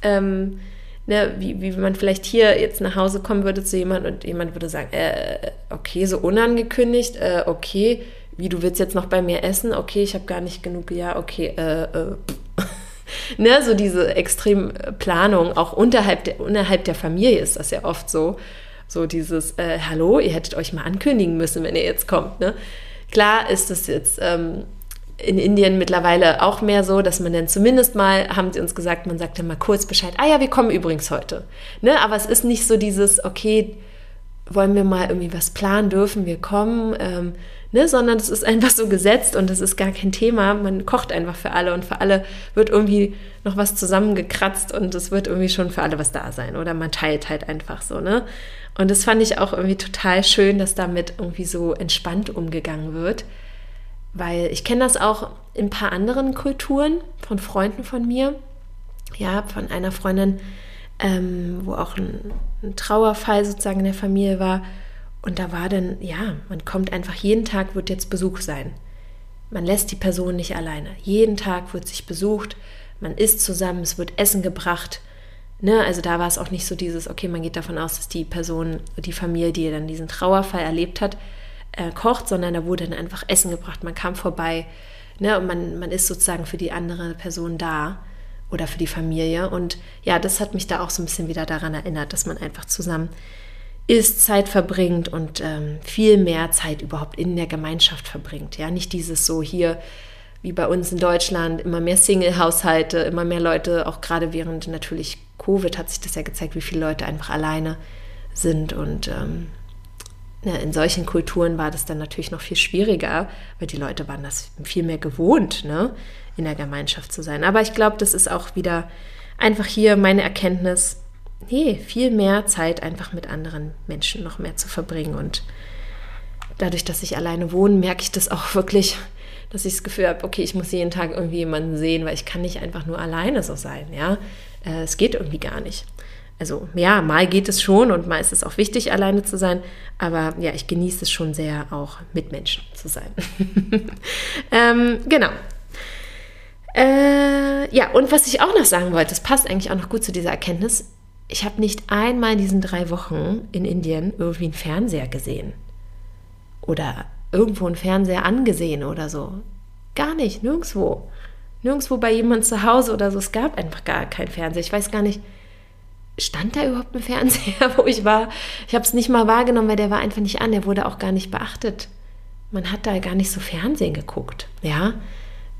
Speaker 1: ähm, ne, wie, wie man vielleicht hier jetzt nach Hause kommen würde zu jemandem und jemand würde sagen, äh, okay, so unangekündigt, äh, okay, wie du willst jetzt noch bei mir essen, okay, ich habe gar nicht genug, ja, okay, äh, äh, (laughs) ne, so diese Extremplanung, auch unterhalb der, unterhalb der Familie ist das ja oft so. So dieses, äh, hallo, ihr hättet euch mal ankündigen müssen, wenn ihr jetzt kommt. Ne? Klar ist es jetzt ähm, in Indien mittlerweile auch mehr so, dass man dann zumindest mal, haben sie uns gesagt, man sagt dann mal kurz Bescheid, ah ja, wir kommen übrigens heute. Ne? Aber es ist nicht so dieses, okay, wollen wir mal irgendwie was planen, dürfen wir kommen, ähm, ne, sondern es ist einfach so gesetzt und es ist gar kein Thema. Man kocht einfach für alle und für alle wird irgendwie noch was zusammengekratzt und es wird irgendwie schon für alle was da sein oder man teilt halt einfach so, ne? Und das fand ich auch irgendwie total schön, dass damit irgendwie so entspannt umgegangen wird, weil ich kenne das auch in ein paar anderen Kulturen von Freunden von mir, ja, von einer Freundin, ähm, wo auch ein, ein Trauerfall sozusagen in der Familie war und da war dann, ja, man kommt einfach jeden Tag, wird jetzt Besuch sein. man lässt die Person nicht alleine. Jeden Tag wird sich besucht, man isst zusammen, es wird Essen gebracht. Ne? Also da war es auch nicht so dieses, okay, man geht davon aus, dass die Person, die Familie, die dann diesen Trauerfall erlebt hat, äh, kocht, sondern da wurde dann einfach Essen gebracht, man kam vorbei ne? und man, man ist sozusagen für die andere Person da oder für die Familie. Und ja, das hat mich da auch so ein bisschen wieder daran erinnert, dass man einfach zusammen ist, Zeit verbringt und ähm, viel mehr Zeit überhaupt in der Gemeinschaft verbringt. Ja, nicht dieses so hier wie bei uns in Deutschland, immer mehr Single-Haushalte, immer mehr Leute, auch gerade während natürlich Covid hat sich das ja gezeigt, wie viele Leute einfach alleine sind und ähm, ja, in solchen Kulturen war das dann natürlich noch viel schwieriger, weil die Leute waren das viel mehr gewohnt, ne, in der Gemeinschaft zu sein. Aber ich glaube, das ist auch wieder einfach hier meine Erkenntnis, nee, viel mehr Zeit einfach mit anderen Menschen noch mehr zu verbringen. Und dadurch, dass ich alleine wohne, merke ich das auch wirklich, dass ich das Gefühl habe, okay, ich muss jeden Tag irgendwie jemanden sehen, weil ich kann nicht einfach nur alleine so sein, ja. Äh, es geht irgendwie gar nicht. Also ja, mal geht es schon und mal ist es auch wichtig, alleine zu sein, aber ja, ich genieße es schon sehr, auch mit Menschen zu sein. (laughs) ähm, genau. Äh, ja, und was ich auch noch sagen wollte, das passt eigentlich auch noch gut zu dieser Erkenntnis, ich habe nicht einmal in diesen drei Wochen in Indien irgendwie einen Fernseher gesehen. Oder irgendwo einen Fernseher angesehen oder so. Gar nicht, nirgendwo. Nirgendwo bei jemandem zu Hause oder so. Es gab einfach gar keinen Fernseher. Ich weiß gar nicht, stand da überhaupt ein Fernseher, (laughs) wo ich war? Ich habe es nicht mal wahrgenommen, weil der war einfach nicht an. Der wurde auch gar nicht beachtet. Man hat da gar nicht so Fernsehen geguckt. Ja.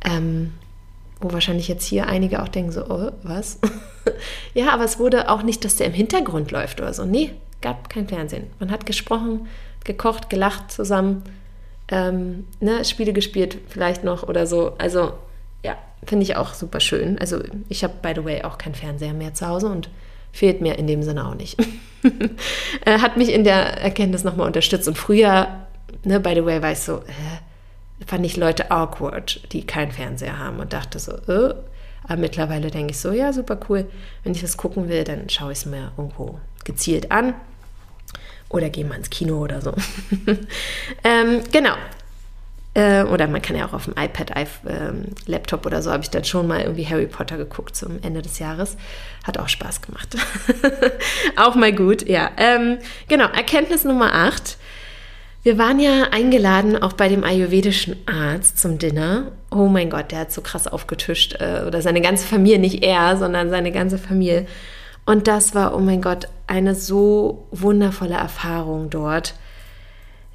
Speaker 1: Ähm, wo wahrscheinlich jetzt hier einige auch denken so, oh, was? (laughs) ja, aber es wurde auch nicht, dass der im Hintergrund läuft oder so. Nee, gab kein Fernsehen. Man hat gesprochen, gekocht, gelacht zusammen, ähm, ne, Spiele gespielt vielleicht noch oder so. Also ja, finde ich auch super schön. Also ich habe, by the way, auch keinen Fernseher mehr zu Hause und fehlt mir in dem Sinne auch nicht. (laughs) hat mich in der Erkenntnis nochmal unterstützt. Und früher, ne, by the way, war ich so, äh, fand ich Leute awkward, die keinen Fernseher haben und dachte so, äh. aber mittlerweile denke ich so, ja, super cool. Wenn ich was gucken will, dann schaue ich es mir irgendwo gezielt an oder gehe mal ins Kino oder so. (laughs) ähm, genau. Äh, oder man kann ja auch auf dem iPad, ähm, Laptop oder so, habe ich dann schon mal irgendwie Harry Potter geguckt zum Ende des Jahres. Hat auch Spaß gemacht. (laughs) auch mal gut, ja. Ähm, genau, Erkenntnis Nummer 8. Wir waren ja eingeladen, auch bei dem ayurvedischen Arzt zum Dinner. Oh mein Gott, der hat so krass aufgetischt. Äh, oder seine ganze Familie, nicht er, sondern seine ganze Familie. Und das war, oh mein Gott, eine so wundervolle Erfahrung dort.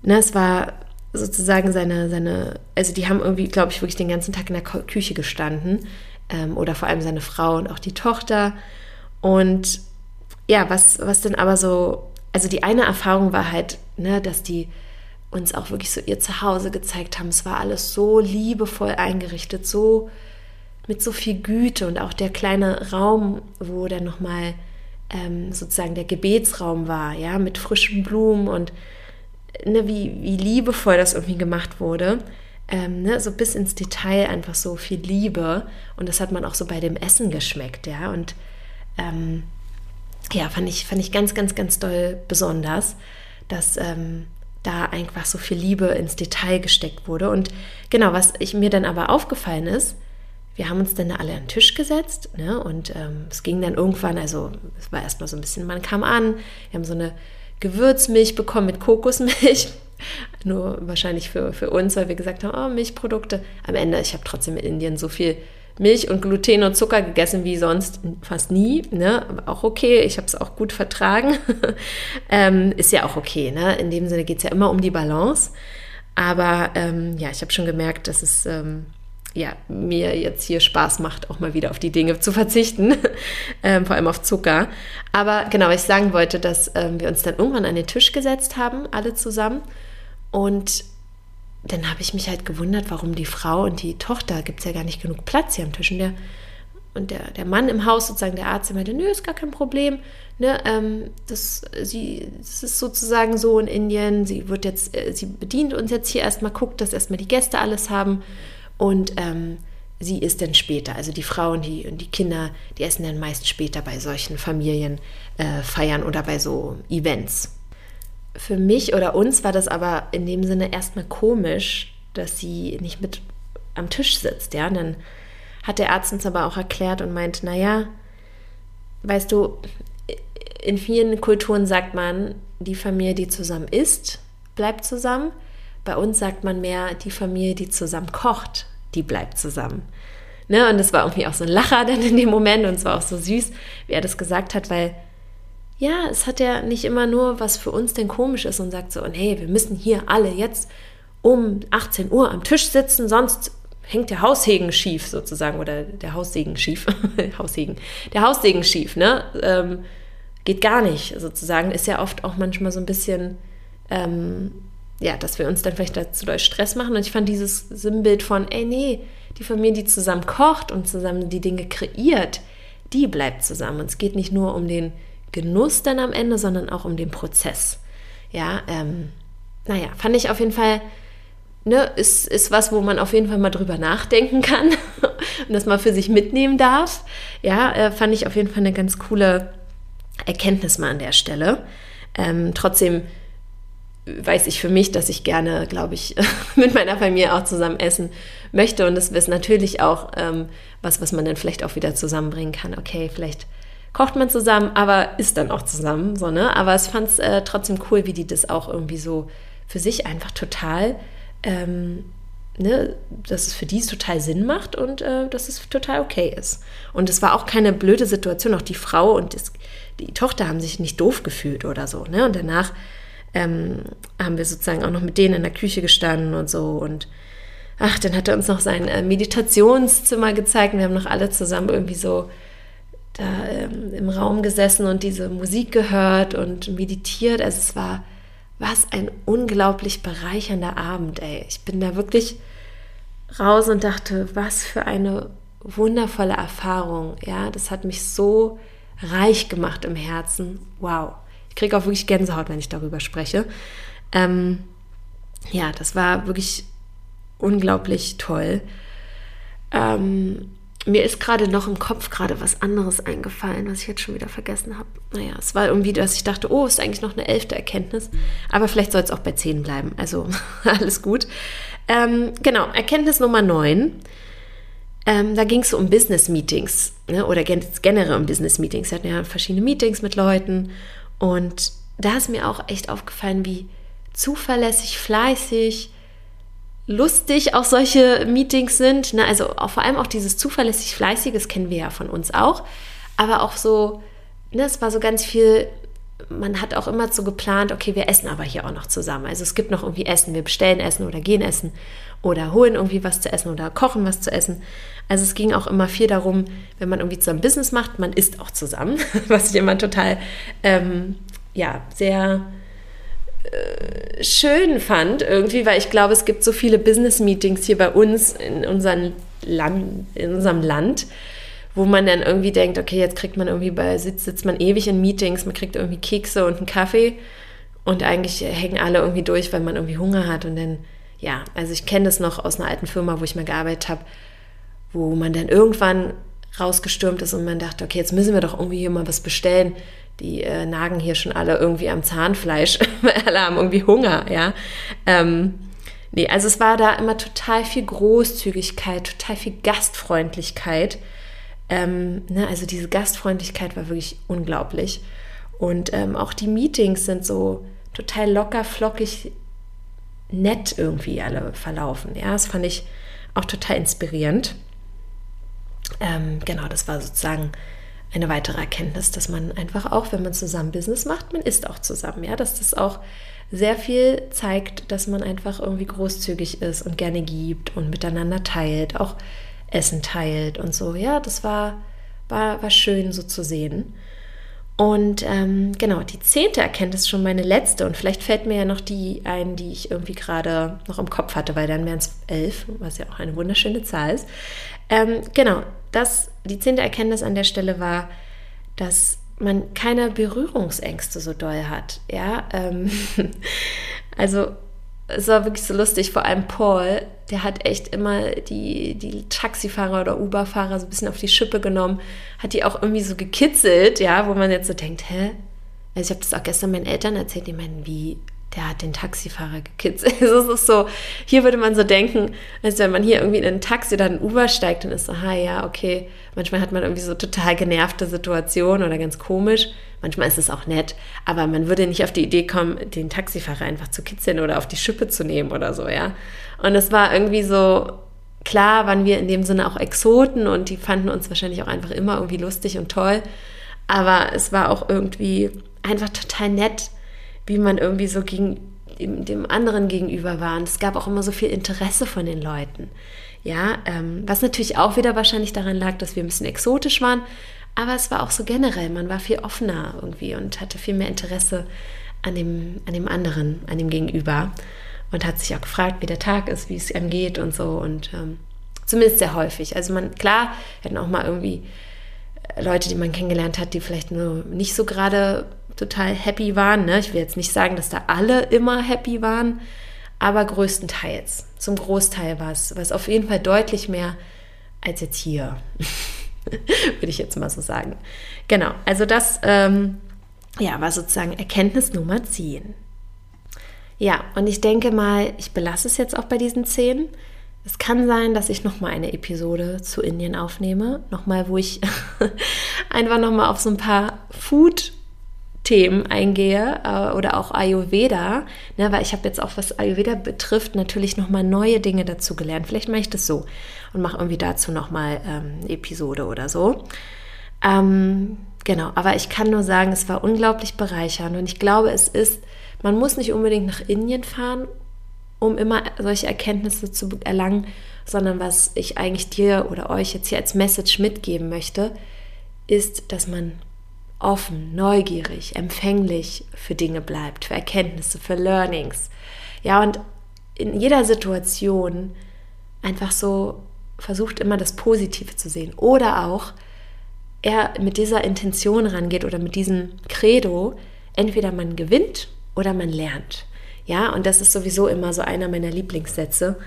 Speaker 1: Ne, es war sozusagen seine, seine, also die haben irgendwie, glaube ich, wirklich den ganzen Tag in der Küche gestanden. Ähm, oder vor allem seine Frau und auch die Tochter. Und ja, was, was denn aber so, also die eine Erfahrung war halt, ne, dass die uns auch wirklich so ihr Zuhause gezeigt haben. Es war alles so liebevoll eingerichtet, so mit so viel Güte und auch der kleine Raum, wo dann nochmal ähm, sozusagen der Gebetsraum war, ja, mit frischen Blumen und ne, wie, wie liebevoll das irgendwie gemacht wurde. Ähm, ne, so bis ins Detail einfach so viel Liebe und das hat man auch so bei dem Essen geschmeckt, ja, und ähm, ja, fand ich, fand ich ganz, ganz, ganz doll besonders, dass ähm, da einfach so viel Liebe ins Detail gesteckt wurde. Und genau, was ich mir dann aber aufgefallen ist, wir haben uns dann alle an den Tisch gesetzt ne, und ähm, es ging dann irgendwann, also es war erstmal so ein bisschen, man kam an, wir haben so eine Gewürzmilch bekommen mit Kokosmilch. (laughs) Nur wahrscheinlich für, für uns, weil wir gesagt haben, oh, Milchprodukte. Am Ende, ich habe trotzdem in Indien so viel Milch und Gluten und Zucker gegessen wie sonst fast nie. Ne? Auch okay, ich habe es auch gut vertragen. (laughs) ähm, ist ja auch okay. Ne? In dem Sinne geht es ja immer um die Balance. Aber ähm, ja, ich habe schon gemerkt, dass es ähm, ja, mir jetzt hier Spaß macht, auch mal wieder auf die Dinge zu verzichten, (laughs) ähm, vor allem auf Zucker. Aber genau, ich sagen wollte, dass ähm, wir uns dann irgendwann an den Tisch gesetzt haben, alle zusammen. Und dann habe ich mich halt gewundert, warum die Frau und die Tochter, gibt es ja gar nicht genug Platz hier am Tisch. Und der, und der, der Mann im Haus, sozusagen der Arzt, der meinte, nö, ist gar kein Problem. Ne, ähm, das, sie, das ist sozusagen so in Indien. Sie wird jetzt, äh, sie bedient uns jetzt hier erstmal, guckt, dass erstmal die Gäste alles haben. Und ähm, sie ist dann später, also die Frauen die, und die Kinder, die essen dann meist später bei solchen Familienfeiern äh, oder bei so Events für mich oder uns war das aber in dem Sinne erstmal komisch, dass sie nicht mit am Tisch sitzt. Ja, dann hat der Arzt uns aber auch erklärt und meint, naja, weißt du, in vielen Kulturen sagt man, die Familie, die zusammen isst, bleibt zusammen. Bei uns sagt man mehr, die Familie, die zusammen kocht, die bleibt zusammen. Ne? Und es war irgendwie auch so ein Lacher dann in dem Moment und es war auch so süß, wie er das gesagt hat, weil ja, es hat ja nicht immer nur, was für uns denn komisch ist und sagt so, und hey, wir müssen hier alle jetzt um 18 Uhr am Tisch sitzen, sonst hängt der Haussegen schief sozusagen oder der Haussegen schief, (laughs) Haussegen, der Haussegen schief, ne? Ähm, geht gar nicht sozusagen, ist ja oft auch manchmal so ein bisschen, ähm, ja, dass wir uns dann vielleicht dazu doll Stress machen. Und ich fand dieses Sinnbild von, ey, nee, die Familie, die zusammen kocht und zusammen die Dinge kreiert, die bleibt zusammen. Und es geht nicht nur um den Genuss dann am Ende, sondern auch um den Prozess. Ja, ähm, naja, fand ich auf jeden Fall, ne, ist, ist was, wo man auf jeden Fall mal drüber nachdenken kann (laughs) und das mal für sich mitnehmen darf. Ja, äh, fand ich auf jeden Fall eine ganz coole Erkenntnis mal an der Stelle. Ähm, trotzdem weiß ich für mich, dass ich gerne, glaube ich, (laughs) mit meiner Familie auch zusammen essen möchte. Und das ist natürlich auch ähm, was, was man dann vielleicht auch wieder zusammenbringen kann. Okay, vielleicht kocht man zusammen, aber isst dann auch zusammen. So, ne? Aber ich fand es äh, trotzdem cool, wie die das auch irgendwie so für sich einfach total, ähm, ne, dass es für die total Sinn macht und äh, dass es total okay ist. Und es war auch keine blöde Situation. Auch die Frau und das, die Tochter haben sich nicht doof gefühlt oder so. Ne? Und danach ähm, haben wir sozusagen auch noch mit denen in der Küche gestanden und so. Und ach, dann hat er uns noch sein äh, Meditationszimmer gezeigt. Und wir haben noch alle zusammen irgendwie so da ähm, im Raum gesessen und diese Musik gehört und meditiert. Also es war was ein unglaublich bereichernder Abend, ey. Ich bin da wirklich raus und dachte, was für eine wundervolle Erfahrung. Ja, das hat mich so reich gemacht im Herzen. Wow. Ich kriege auch wirklich Gänsehaut, wenn ich darüber spreche. Ähm, ja, das war wirklich unglaublich toll. Ähm, mir ist gerade noch im Kopf gerade was anderes eingefallen, was ich jetzt schon wieder vergessen habe. Naja, es war irgendwie, dass ich dachte, oh, ist eigentlich noch eine elfte Erkenntnis. Aber vielleicht soll es auch bei zehn bleiben. Also (laughs) alles gut. Ähm, genau, Erkenntnis Nummer neun. Ähm, da ging es um Business-Meetings ne, oder generell um Business-Meetings. Wir hatten ja verschiedene Meetings mit Leuten und da ist mir auch echt aufgefallen, wie zuverlässig, fleißig, lustig auch solche Meetings sind. Ne? Also vor allem auch dieses zuverlässig fleißige, das kennen wir ja von uns auch. Aber auch so, ne, es war so ganz viel, man hat auch immer so geplant, okay, wir essen aber hier auch noch zusammen. Also es gibt noch irgendwie Essen, wir bestellen Essen oder gehen essen oder holen irgendwie was zu essen oder kochen was zu essen. Also es ging auch immer viel darum, wenn man irgendwie zusammen Business macht, man isst auch zusammen, (laughs) was ich immer total, ähm, ja, sehr schön fand irgendwie, weil ich glaube, es gibt so viele Business-Meetings hier bei uns in, unseren Land, in unserem Land, wo man dann irgendwie denkt, okay, jetzt kriegt man irgendwie bei, sitzt, sitzt man ewig in Meetings, man kriegt irgendwie Kekse und einen Kaffee und eigentlich hängen alle irgendwie durch, weil man irgendwie Hunger hat und dann, ja, also ich kenne das noch aus einer alten Firma, wo ich mal gearbeitet habe, wo man dann irgendwann rausgestürmt ist und man dachte, okay, jetzt müssen wir doch irgendwie hier mal was bestellen die äh, nagen hier schon alle irgendwie am Zahnfleisch, (laughs) alle haben irgendwie Hunger, ja. Ähm, nee, also es war da immer total viel Großzügigkeit, total viel Gastfreundlichkeit. Ähm, ne, also diese Gastfreundlichkeit war wirklich unglaublich. Und ähm, auch die Meetings sind so total locker, flockig, nett irgendwie alle verlaufen. Ja, das fand ich auch total inspirierend. Ähm, genau, das war sozusagen eine weitere Erkenntnis, dass man einfach auch, wenn man zusammen Business macht, man isst auch zusammen, ja, dass das auch sehr viel zeigt, dass man einfach irgendwie großzügig ist und gerne gibt und miteinander teilt, auch Essen teilt und so. Ja, das war, war, war schön so zu sehen. Und ähm, genau, die zehnte Erkenntnis schon meine letzte und vielleicht fällt mir ja noch die ein, die ich irgendwie gerade noch im Kopf hatte, weil dann wären es elf, was ja auch eine wunderschöne Zahl ist. Ähm, genau, das, die zehnte Erkenntnis an der Stelle war, dass man keine Berührungsängste so doll hat. Ja, ähm, (laughs) also es war wirklich so lustig, vor allem Paul, der hat echt immer die, die Taxifahrer oder Uber-Fahrer so ein bisschen auf die Schippe genommen, hat die auch irgendwie so gekitzelt, ja, wo man jetzt so denkt, hä? Also ich habe das auch gestern meinen Eltern erzählt, die meinen, wie, der hat den Taxifahrer gekitzelt. (laughs) Es ist so, hier würde man so denken, als wenn man hier irgendwie in ein Taxi oder ein Uber steigt, dann ist so, ha ja, okay. Manchmal hat man irgendwie so total genervte Situationen oder ganz komisch. Manchmal ist es auch nett, aber man würde nicht auf die Idee kommen, den Taxifahrer einfach zu kitzeln oder auf die Schippe zu nehmen oder so, ja. Und es war irgendwie so, klar waren wir in dem Sinne auch Exoten und die fanden uns wahrscheinlich auch einfach immer irgendwie lustig und toll. Aber es war auch irgendwie einfach total nett, wie man irgendwie so gegen dem, anderen gegenüber war. Und es gab auch immer so viel Interesse von den Leuten. Ja, ähm, was natürlich auch wieder wahrscheinlich daran lag, dass wir ein bisschen exotisch waren, aber es war auch so generell, man war viel offener irgendwie und hatte viel mehr Interesse an dem, an dem anderen, an dem Gegenüber und hat sich auch gefragt, wie der Tag ist, wie es ihm geht und so und ähm, zumindest sehr häufig. Also man, klar, wir hatten auch mal irgendwie Leute, die man kennengelernt hat, die vielleicht nur nicht so gerade total happy waren. Ne? Ich will jetzt nicht sagen, dass da alle immer happy waren, aber größtenteils. Zum Großteil war es, war es auf jeden Fall deutlich mehr als jetzt hier. (laughs) Würde ich jetzt mal so sagen. Genau, also das ähm, ja, war sozusagen Erkenntnis Nummer 10. Ja, und ich denke mal, ich belasse es jetzt auch bei diesen 10. Es kann sein, dass ich nochmal eine Episode zu Indien aufnehme. Nochmal, wo ich (laughs) einfach nochmal auf so ein paar Food- Themen eingehe äh, oder auch Ayurveda, ne, weil ich habe jetzt auch, was Ayurveda betrifft, natürlich nochmal neue Dinge dazu gelernt. Vielleicht mache ich das so und mache irgendwie dazu nochmal ähm, eine Episode oder so. Ähm, genau, aber ich kann nur sagen, es war unglaublich bereichernd und ich glaube, es ist, man muss nicht unbedingt nach Indien fahren, um immer solche Erkenntnisse zu erlangen, sondern was ich eigentlich dir oder euch jetzt hier als Message mitgeben möchte, ist, dass man offen, neugierig, empfänglich für Dinge bleibt, für Erkenntnisse, für Learnings. Ja, und in jeder Situation einfach so versucht immer das Positive zu sehen oder auch er mit dieser Intention rangeht oder mit diesem Credo, entweder man gewinnt oder man lernt. Ja, und das ist sowieso immer so einer meiner Lieblingssätze.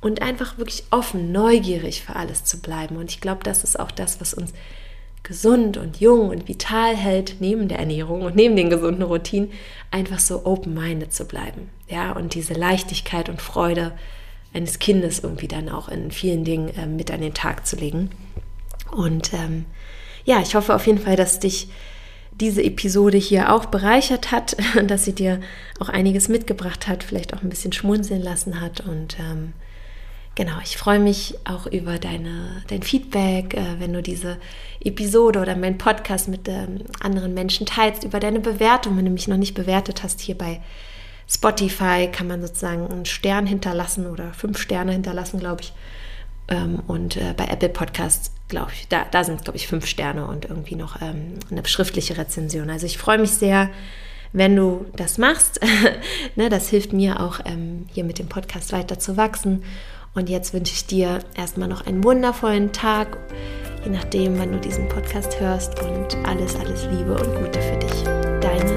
Speaker 1: Und einfach wirklich offen, neugierig für alles zu bleiben. Und ich glaube, das ist auch das, was uns gesund und jung und vital hält, neben der Ernährung und neben den gesunden Routinen, einfach so open-minded zu bleiben. Ja, und diese Leichtigkeit und Freude eines Kindes irgendwie dann auch in vielen Dingen äh, mit an den Tag zu legen. Und ähm, ja, ich hoffe auf jeden Fall, dass dich diese Episode hier auch bereichert hat, (laughs) dass sie dir auch einiges mitgebracht hat, vielleicht auch ein bisschen schmunzeln lassen hat und ähm, Genau, ich freue mich auch über deine, dein Feedback, äh, wenn du diese Episode oder meinen Podcast mit ähm, anderen Menschen teilst, über deine Bewertung. Wenn du mich noch nicht bewertet hast, hier bei Spotify kann man sozusagen einen Stern hinterlassen oder fünf Sterne hinterlassen, glaube ich. Ähm, und äh, bei Apple Podcasts, glaube ich, da, da sind, glaube ich, fünf Sterne und irgendwie noch ähm, eine schriftliche Rezension. Also ich freue mich sehr, wenn du das machst. (laughs) ne, das hilft mir auch, hier mit dem Podcast weiter zu wachsen. Und jetzt wünsche ich dir erstmal noch einen wundervollen Tag, je nachdem, wann du diesen Podcast hörst. Und alles, alles Liebe und Gute für dich. Deine.